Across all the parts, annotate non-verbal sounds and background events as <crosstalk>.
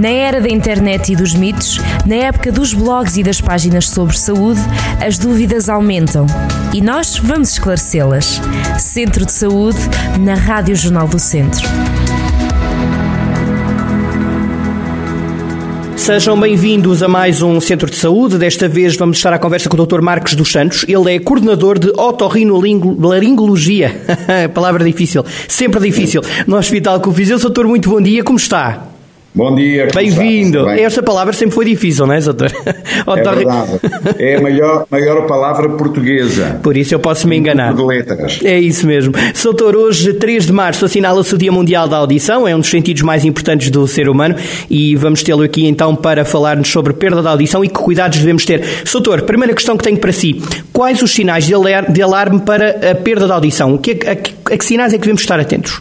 Na era da internet e dos mitos, na época dos blogs e das páginas sobre saúde, as dúvidas aumentam. E nós vamos esclarecê-las. Centro de Saúde, na Rádio Jornal do Centro. Sejam bem-vindos a mais um Centro de Saúde. Desta vez vamos estar à conversa com o Dr. Marcos dos Santos. Ele é coordenador de otorrinolaringologia. <laughs> Palavra difícil, sempre difícil. No Hospital Confiseu. Doutor, muito bom dia. Como está? Bom dia. Bem-vindo. Esta palavra sempre foi difícil, não é, doutor? É <laughs> verdade. É a maior, maior palavra portuguesa. Por isso eu posso me enganar. De letras. É isso mesmo. Doutor, hoje, 3 de março, assinala-se o Dia Mundial da Audição, é um dos sentidos mais importantes do ser humano e vamos tê-lo aqui então para falar-nos sobre perda da audição e que cuidados devemos ter. Doutor, primeira questão que tenho para si. Quais os sinais de alarme para a perda da audição? A que, a, a que sinais é que devemos estar atentos?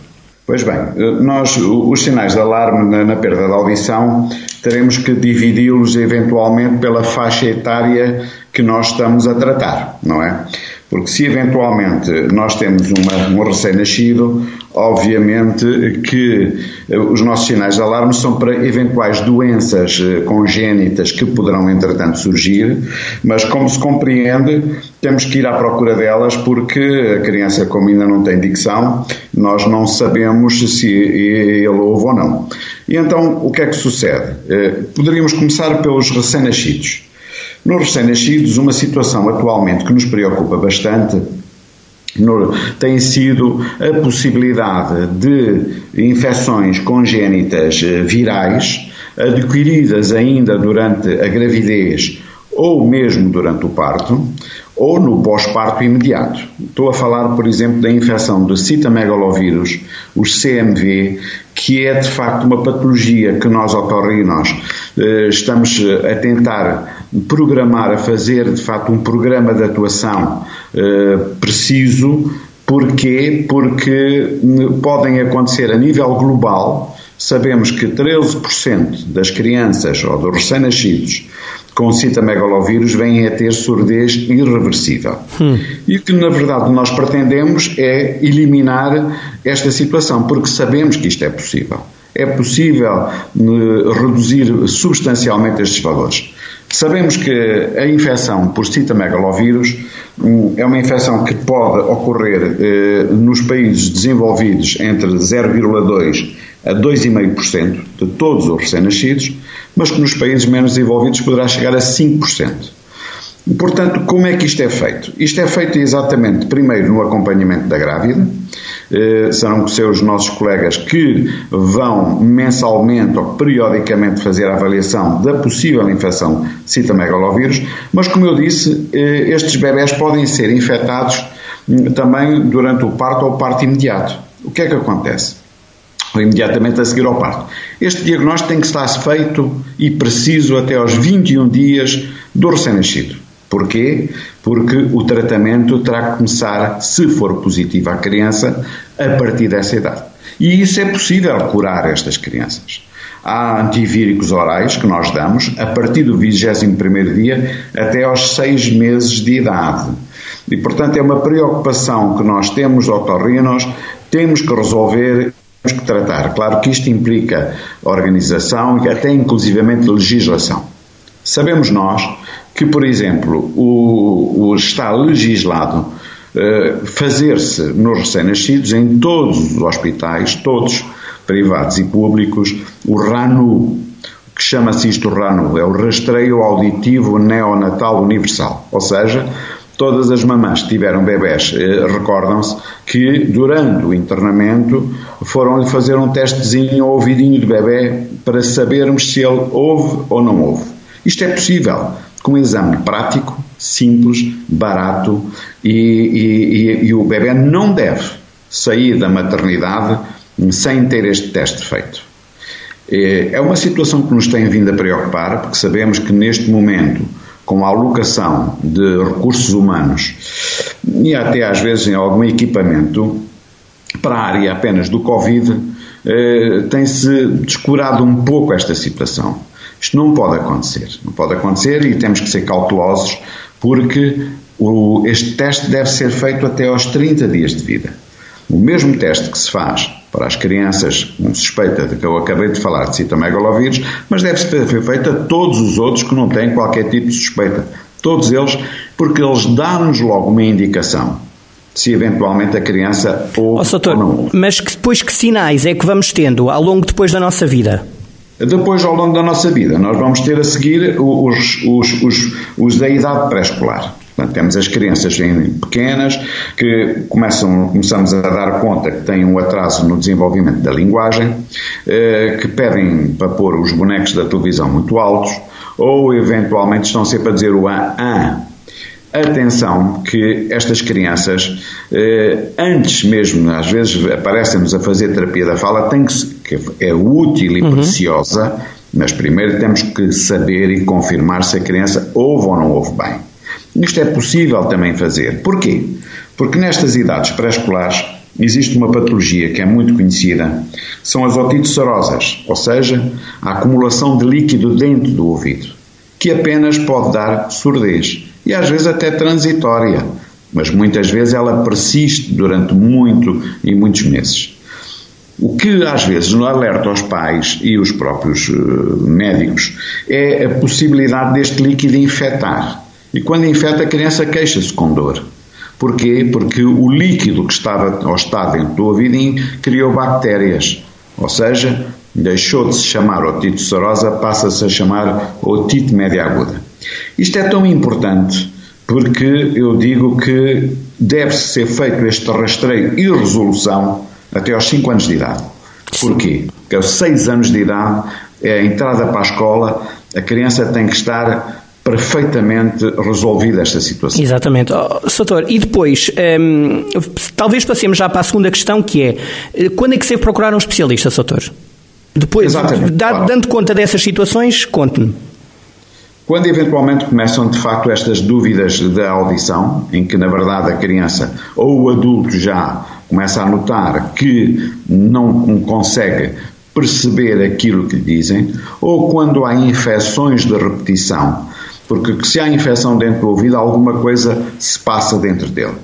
Pois bem, nós, os sinais de alarme na, na perda da audição, teremos que dividi-los eventualmente pela faixa etária que nós estamos a tratar, não é? Porque se eventualmente nós temos uma, um recém-nascido, obviamente que eh, os nossos sinais de alarme são para eventuais doenças eh, congénitas que poderão entretanto surgir, mas como se compreende, temos que ir à procura delas porque a criança, como ainda não tem dicção, nós não sabemos se ele ouve ou não. E então, o que é que sucede? Eh, poderíamos começar pelos recém-nascidos. Nos recém-nascidos, uma situação atualmente que nos preocupa bastante no, tem sido a possibilidade de infecções congénitas eh, virais adquiridas ainda durante a gravidez ou mesmo durante o parto, ou no pós-parto imediato. Estou a falar, por exemplo, da infecção do citomegalovírus, os CMV, que é de facto uma patologia que nós, otorrinos, eh, estamos a tentar programar, a fazer de facto um programa de atuação eh, preciso. Porquê? Porque podem acontecer a nível global. Sabemos que 13% das crianças ou dos recém-nascidos com citomegalovírus vêm a ter surdez irreversível. Hum. E o que na verdade nós pretendemos é eliminar esta situação, porque sabemos que isto é possível. É possível uh, reduzir substancialmente estes valores. Sabemos que a infecção por citomegalovírus um, é uma infecção que pode ocorrer eh, nos países desenvolvidos entre 0,2% a 2,5% de todos os recém-nascidos, mas que nos países menos desenvolvidos poderá chegar a 5%. Portanto, como é que isto é feito? Isto é feito exatamente, primeiro, no acompanhamento da grávida. Eh, serão os nossos colegas que vão mensalmente ou periodicamente fazer a avaliação da possível infecção de citomegalovírus, mas, como eu disse, eh, estes bebés podem ser infectados hum, também durante o parto ou o parto imediato. O que é que acontece? imediatamente a seguir ao parto. Este diagnóstico tem que estar feito e preciso até aos 21 dias do recém-nascido. Porquê? Porque o tratamento terá que começar, se for positivo à criança, a partir dessa idade. E isso é possível curar estas crianças. Há antivíricos orais que nós damos a partir do 21º dia até aos 6 meses de idade. E, portanto, é uma preocupação que nós temos, otorrinos, temos que resolver temos que tratar. Claro que isto implica organização e até inclusivamente legislação. Sabemos nós que, por exemplo, o, o está legislado uh, fazer-se nos recém-nascidos em todos os hospitais, todos privados e públicos, o RANU, que chama-se isto RANU, é o Rastreio Auditivo Neonatal Universal. Ou seja, Todas as mamães que tiveram bebés eh, recordam-se que durante o internamento foram-lhe fazer um testezinho ao ouvidinho do bebê para sabermos se ele ouve ou não ouve. Isto é possível com um exame prático, simples, barato e, e, e, o bebê não deve sair da maternidade sem ter este teste feito. Eh, é uma situação que nos tem vindo a preocupar, porque sabemos que neste momento com a alocação de recursos humanos e até às vezes em algum equipamento para a área apenas do Covid, eh, tem-se descurado um pouco esta situação. Isto não pode acontecer. Não pode acontecer e temos que ser cautelosos porque o, este teste deve ser feito até aos 30 dias de vida. O mesmo teste que se faz para as crianças com suspeita de que eu acabei de falar de citomegalovírus, mas deve ser feita a todos os outros que não têm qualquer tipo de suspeita. Todos eles, porque eles dão-nos logo uma indicação se eventualmente a criança ou, oh, doutor, ou não. Mas que, depois que sinais é que vamos tendo ao longo depois da nossa vida? Depois, ao longo da nossa vida, nós vamos ter a seguir os, os, os, os da idade pré-escolar. Portanto, temos as crianças pequenas que começam, começamos a dar conta que têm um atraso no desenvolvimento da linguagem, eh, que pedem para pôr os bonecos da televisão muito altos, ou eventualmente estão sempre a dizer o a, a. Atenção que estas crianças, antes mesmo, às vezes aparecem-nos a fazer terapia da fala, tem que, que é útil e uhum. preciosa, mas primeiro temos que saber e confirmar se a criança ouve ou não ouve bem. Isto é possível também fazer. Porquê? Porque nestas idades pré-escolares existe uma patologia que é muito conhecida, são as otites serosas, ou seja, a acumulação de líquido dentro do ouvido, que apenas pode dar surdez e às vezes até transitória, mas muitas vezes ela persiste durante muito e muitos meses. O que às vezes nos alerta aos pais e os próprios uh, médicos é a possibilidade deste líquido infectar. E quando infeta, a criança queixa-se com dor. Porquê? Porque o líquido que estava ou está dentro do ouvido criou bactérias. Ou seja, deixou de se chamar otite serosa, passa-se a chamar otite média aguda. Isto é tão importante porque eu digo que deve-se ser feito este rastreio e resolução até aos 5 anos de idade. Porquê? Porque aos 6 anos de idade, é a entrada para a escola, a criança tem que estar perfeitamente resolvida esta situação. Exatamente. Oh, Soutor, e depois, um, talvez passemos já para a segunda questão, que é, eh, quando é que se deve procurar um especialista, Soutor? Depois, Exatamente, dá, claro. dando conta dessas situações, conte-me. Quando eventualmente começam de facto estas dúvidas da audição, em que na verdade a criança ou o adulto já começa a notar que não consegue perceber aquilo que lhe dizem, ou quando há infecções de repetição, porque se há infecção dentro do ouvido, alguma coisa se passa dentro dele.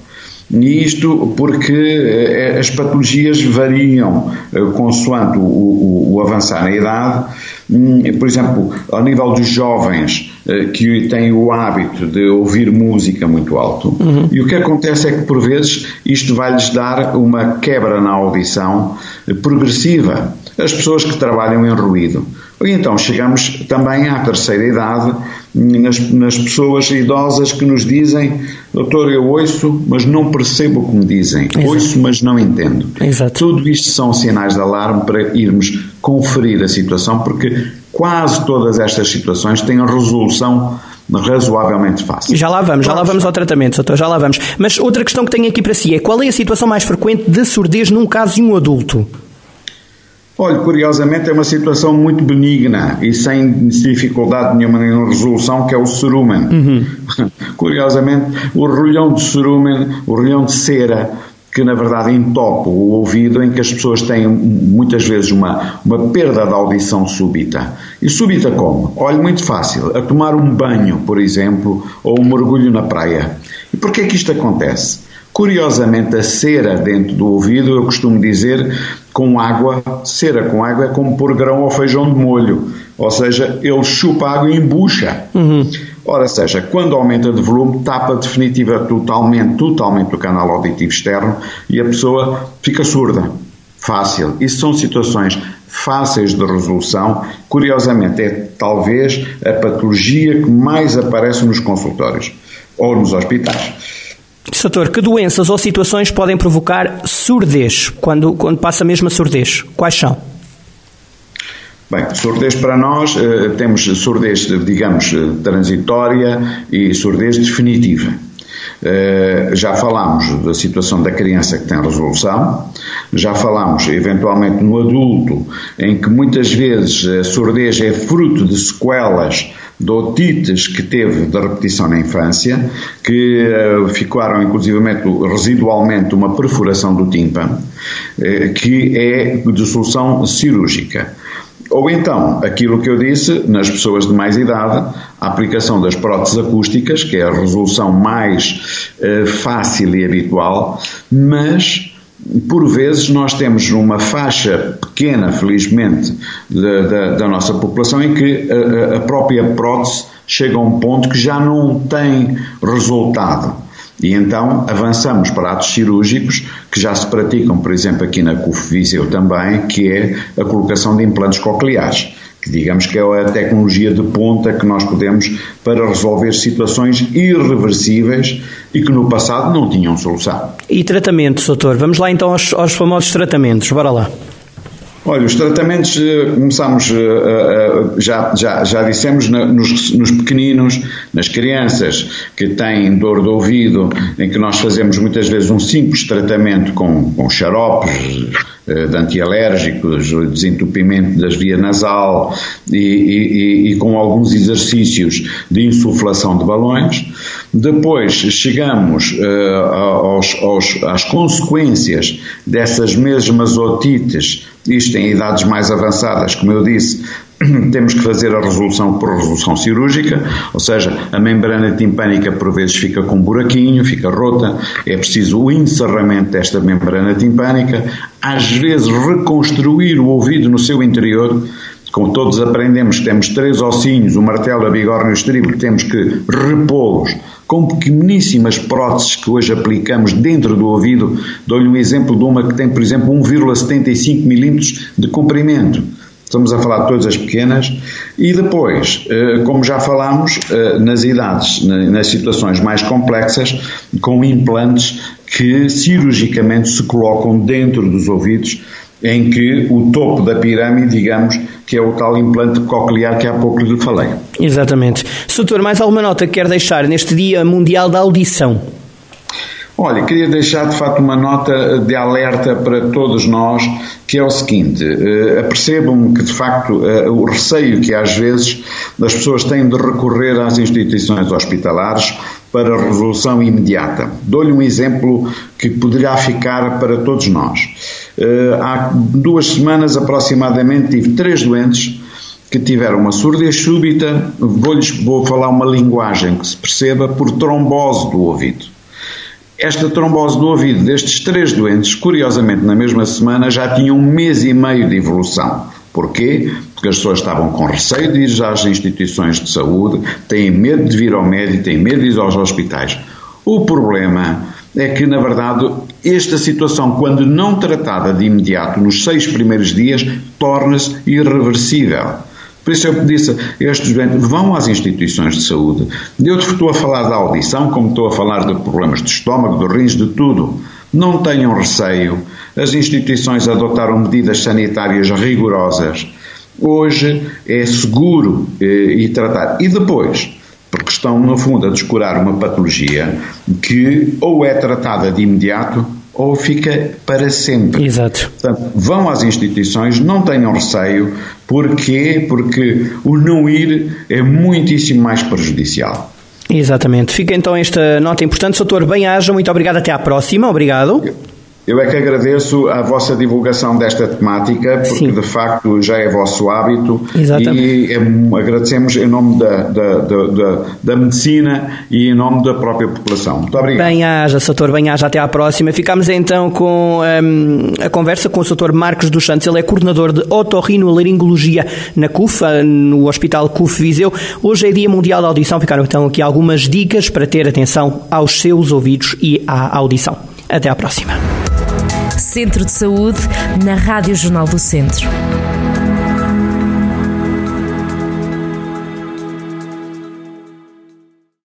E isto porque eh, as patologias variam eh, consoante o, o, o, avançar na idade. Hum, por exemplo, ao nível dos jovens que têm o hábito de ouvir música muito alto, uhum. e o que acontece é que por vezes isto vai-lhes dar uma quebra na audição progressiva. As pessoas que trabalham em ruído. E então chegamos também à terceira idade, nas, nas, pessoas idosas que nos dizem, doutor, eu ouço, mas não percebo o que me dizem. Exato. Ouço, mas não entendo. Exato. Tudo isto são sinais de alarme para irmos conferir a situação, porque quase todas estas situações têm a resolução razoavelmente fácil. Já lá vamos, já lá vamos ao tratamento, doutor, já lá vamos. Mas outra questão que tenho aqui para si é qual é a situação mais frequente de surdez num caso de um adulto? Olha, curiosamente é uma situação muito benigna e sem dificuldade nenhuma em resolução, que é o cerumen. Uhum. <laughs> curiosamente, o rolhão de cerumen, o rolhão de cera, que na verdade entopa o ouvido, em que as pessoas têm muitas vezes uma, uma perda de audição súbita. E súbita como? Olha, muito fácil, a tomar um banho, por exemplo, ou um mergulho na praia. E porquê é que isto acontece? Curiosamente, a cera dentro do ouvido, eu costumo dizer, com água, cera com água é como pôr grão ou feijão de molho. Ou seja, ele chupa água e embucha. Uhum. Ora, seja, quando aumenta de volume, tapa definitiva totalmente, totalmente o canal auditivo externo e a pessoa fica surda. Fácil. Isso são situações fáceis de resolução. Curiosamente, é talvez a patologia que mais aparece nos consultórios ou nos hospitais. Doutor, que doenças ou situações podem provocar surdez, quando, quando passa mesmo a surdez? Quais são? Bem, surdez para nós, eh, temos surdez, digamos, eh, transitória e surdez definitiva. Eh, já falámos da situação da criança que tem resolução, já falámos eventualmente no adulto, em que muitas vezes a surdez é fruto de sequelas de otites que teve de repetição na infância, que uh, ficaram inclusivamente residualmente uma perfuração do tímpano, uh, que é de solução cirúrgica. Ou então, aquilo que eu disse, nas pessoas de mais idade, a aplicação das próteses acústicas, que é a resolução mais uh, fácil e habitual, mas por vezes nós temos uma faixa pequena, felizmente, da, nossa população em que a, a, própria prótese chega a um ponto que já não tem resultado. E então avançamos para atos cirúrgicos que já se praticam, por exemplo, aqui na CUF Viseu também, que é a colocação de implantes cocleares que digamos que é a tecnologia de ponta que nós podemos para resolver situações irreversíveis e que no passado não tinham solução. E tratamentos, doutor? Vamos lá então aos, aos famosos tratamentos, bora lá. Olha, os tratamentos eh, começamos, eh, eh, já, já, já dissemos, nos, nos pequeninos, nas crianças que têm dor de ouvido, em que nós fazemos muitas vezes um simples tratamento com, com xaropes de antialérgicos, desentupimento das vias nasal e, e, e, com alguns exercícios de insuflação de balões. Depois chegamos uh, aos, aos, às consequências dessas mesmas otites isto em idades mais avançadas, como eu disse, <clears throat> temos que fazer a resolução por resolução cirúrgica, ou seja, a membrana timpânica por vezes fica com um buraquinho, fica rota, é preciso o encerramento desta membrana timpânica, às vezes reconstruir o ouvido no seu interior, como todos aprendemos, temos três ossinhos, o martelo, a bigorna e o estribo, temos que repô-los com pequeníssimas próteses que hoje aplicamos dentro do ouvido. Dou-lhe um exemplo de uma que tem, por exemplo, 1,75 milímetros de comprimento. Estamos a falar de todas as pequenas. E depois, eh, como já falámos, eh, nas idades, nas situações mais complexas, com implantes que cirurgicamente se colocam dentro dos ouvidos, em que o topo da pirâmide, digamos, que é o tal implante coclear que há pouco lhe falei. Exatamente. Soutor, mais alguma nota que quer deixar neste Dia Mundial da Audição? Olha, queria deixar de facto uma nota de alerta para todos nós, que é o seguinte: uh, apercebam que de facto uh, o receio que às vezes as pessoas têm de recorrer às instituições hospitalares para resolução imediata. Dou-lhe um exemplo que poderá ficar para todos nós. Uh, há duas semanas aproximadamente tive três doentes que tiveram uma surdez súbita, vou-lhes vou falar uma linguagem que se perceba, por trombose do ouvido. Esta trombose do ouvido destes três doentes, curiosamente na mesma semana, já tinha um mês e meio de evolução. Porquê? Porque as pessoas estavam com receio de ir às instituições de saúde, têm medo de vir ao médico, têm medo de ir aos hospitais. O problema é que, na verdade, esta situação, quando não tratada de imediato, nos seis primeiros dias, torna-se irreversível. Por isso eu disse estes doentes, vão às instituições de saúde. Eu estou a falar da audição, como estou a falar de problemas de estômago, de rins, de tudo. Não tenham receio. As instituições adotaram medidas sanitárias rigorosas. Hoje é seguro eh, tratar. E depois, porque estão, no fundo, a descurar uma patologia que ou é tratada de imediato ou fica para sempre. Exato. Portanto, vão às instituições, não tenham receio. Porquê? Porque o não ir é muitíssimo mais prejudicial. Exatamente. Fica então esta nota importante. Doutor, bem-aja, muito obrigado. Até à próxima. Obrigado. Eu é que agradeço a vossa divulgação desta temática, porque Sim. de facto já é vosso hábito Exatamente. e é, agradecemos em nome da, da, da, da, medicina e em nome da própria população. Muito obrigado. Bem-aja, Soutor, bem-aja, até à próxima. Ficamos então com um, a conversa com o Soutor Marcos dos Santos, ele é coordenador de otorrinolaringologia na CUF, no Hospital CUF Viseu. Hoje é Dia Mundial da Audição, ficaram então aqui algumas dicas para ter atenção aos seus ouvidos e à audição. Até à próxima. Centro de Saúde, na Rádio Jornal do Centro.